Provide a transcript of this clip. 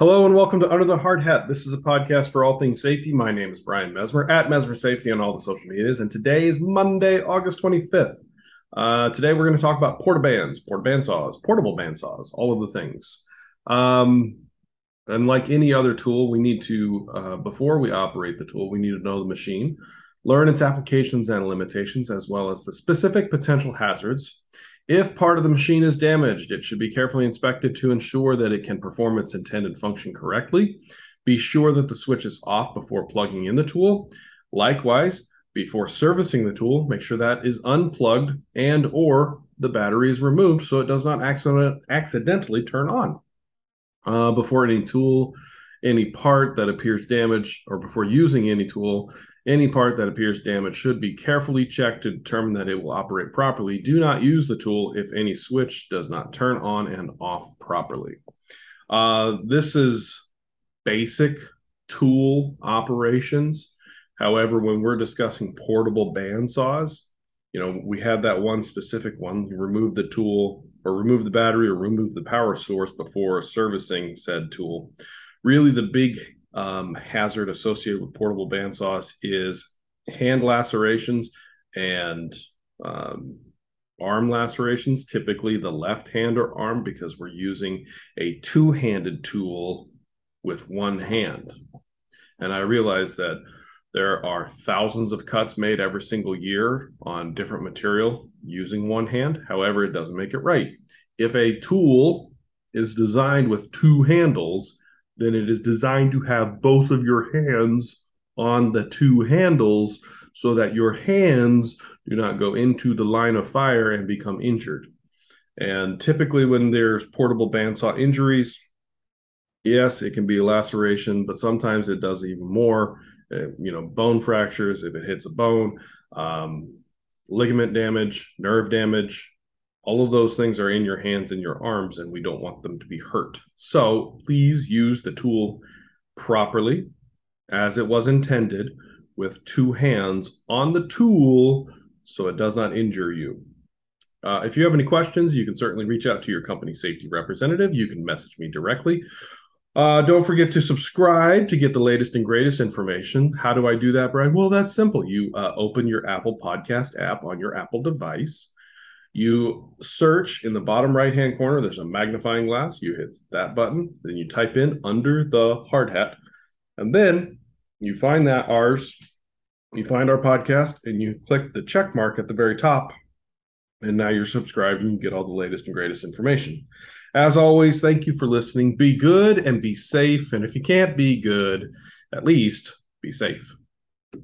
Hello and welcome to Under the Hard Hat. This is a podcast for all things safety. My name is Brian Mesmer at Mesmer Safety on all the social medias, and today is Monday, August 25th. Uh, today we're going to talk about porta bands, porta band saws, portable band saws, all of the things. Um, and like any other tool, we need to, uh, before we operate the tool, we need to know the machine, learn its applications and limitations, as well as the specific potential hazards. If part of the machine is damaged, it should be carefully inspected to ensure that it can perform its intended function correctly. Be sure that the switch is off before plugging in the tool. Likewise, before servicing the tool, make sure that is unplugged and or the battery is removed so it does not accident- accidentally turn on. Uh, before any tool, any part that appears damaged, or before using any tool, any part that appears damaged should be carefully checked to determine that it will operate properly. Do not use the tool if any switch does not turn on and off properly. Uh, this is basic tool operations. However, when we're discussing portable band saws, you know, we have that one specific one. You remove the tool or remove the battery or remove the power source before servicing said tool. Really, the big um, hazard associated with portable bandsaws is hand lacerations and um, arm lacerations, typically the left hand or arm, because we're using a two handed tool with one hand. And I realize that there are thousands of cuts made every single year on different material using one hand. However, it doesn't make it right. If a tool is designed with two handles, then it is designed to have both of your hands on the two handles so that your hands do not go into the line of fire and become injured. And typically, when there's portable bandsaw injuries, yes, it can be a laceration, but sometimes it does even more. Uh, you know, bone fractures if it hits a bone, um, ligament damage, nerve damage, all of those things are in your hands and your arms, and we don't want them to be hurt. So please use the tool properly as it was intended with two hands on the tool so it does not injure you. Uh, if you have any questions, you can certainly reach out to your company safety representative. You can message me directly. Uh, don't forget to subscribe to get the latest and greatest information. How do I do that, Brian? Well, that's simple. You uh, open your Apple Podcast app on your Apple device you search in the bottom right hand corner, there's a magnifying glass. You hit that button, then you type in under the hard hat, and then you find that ours, you find our podcast, and you click the check mark at the very top. And now you're subscribed and you get all the latest and greatest information. As always, thank you for listening. Be good and be safe. And if you can't be good, at least be safe.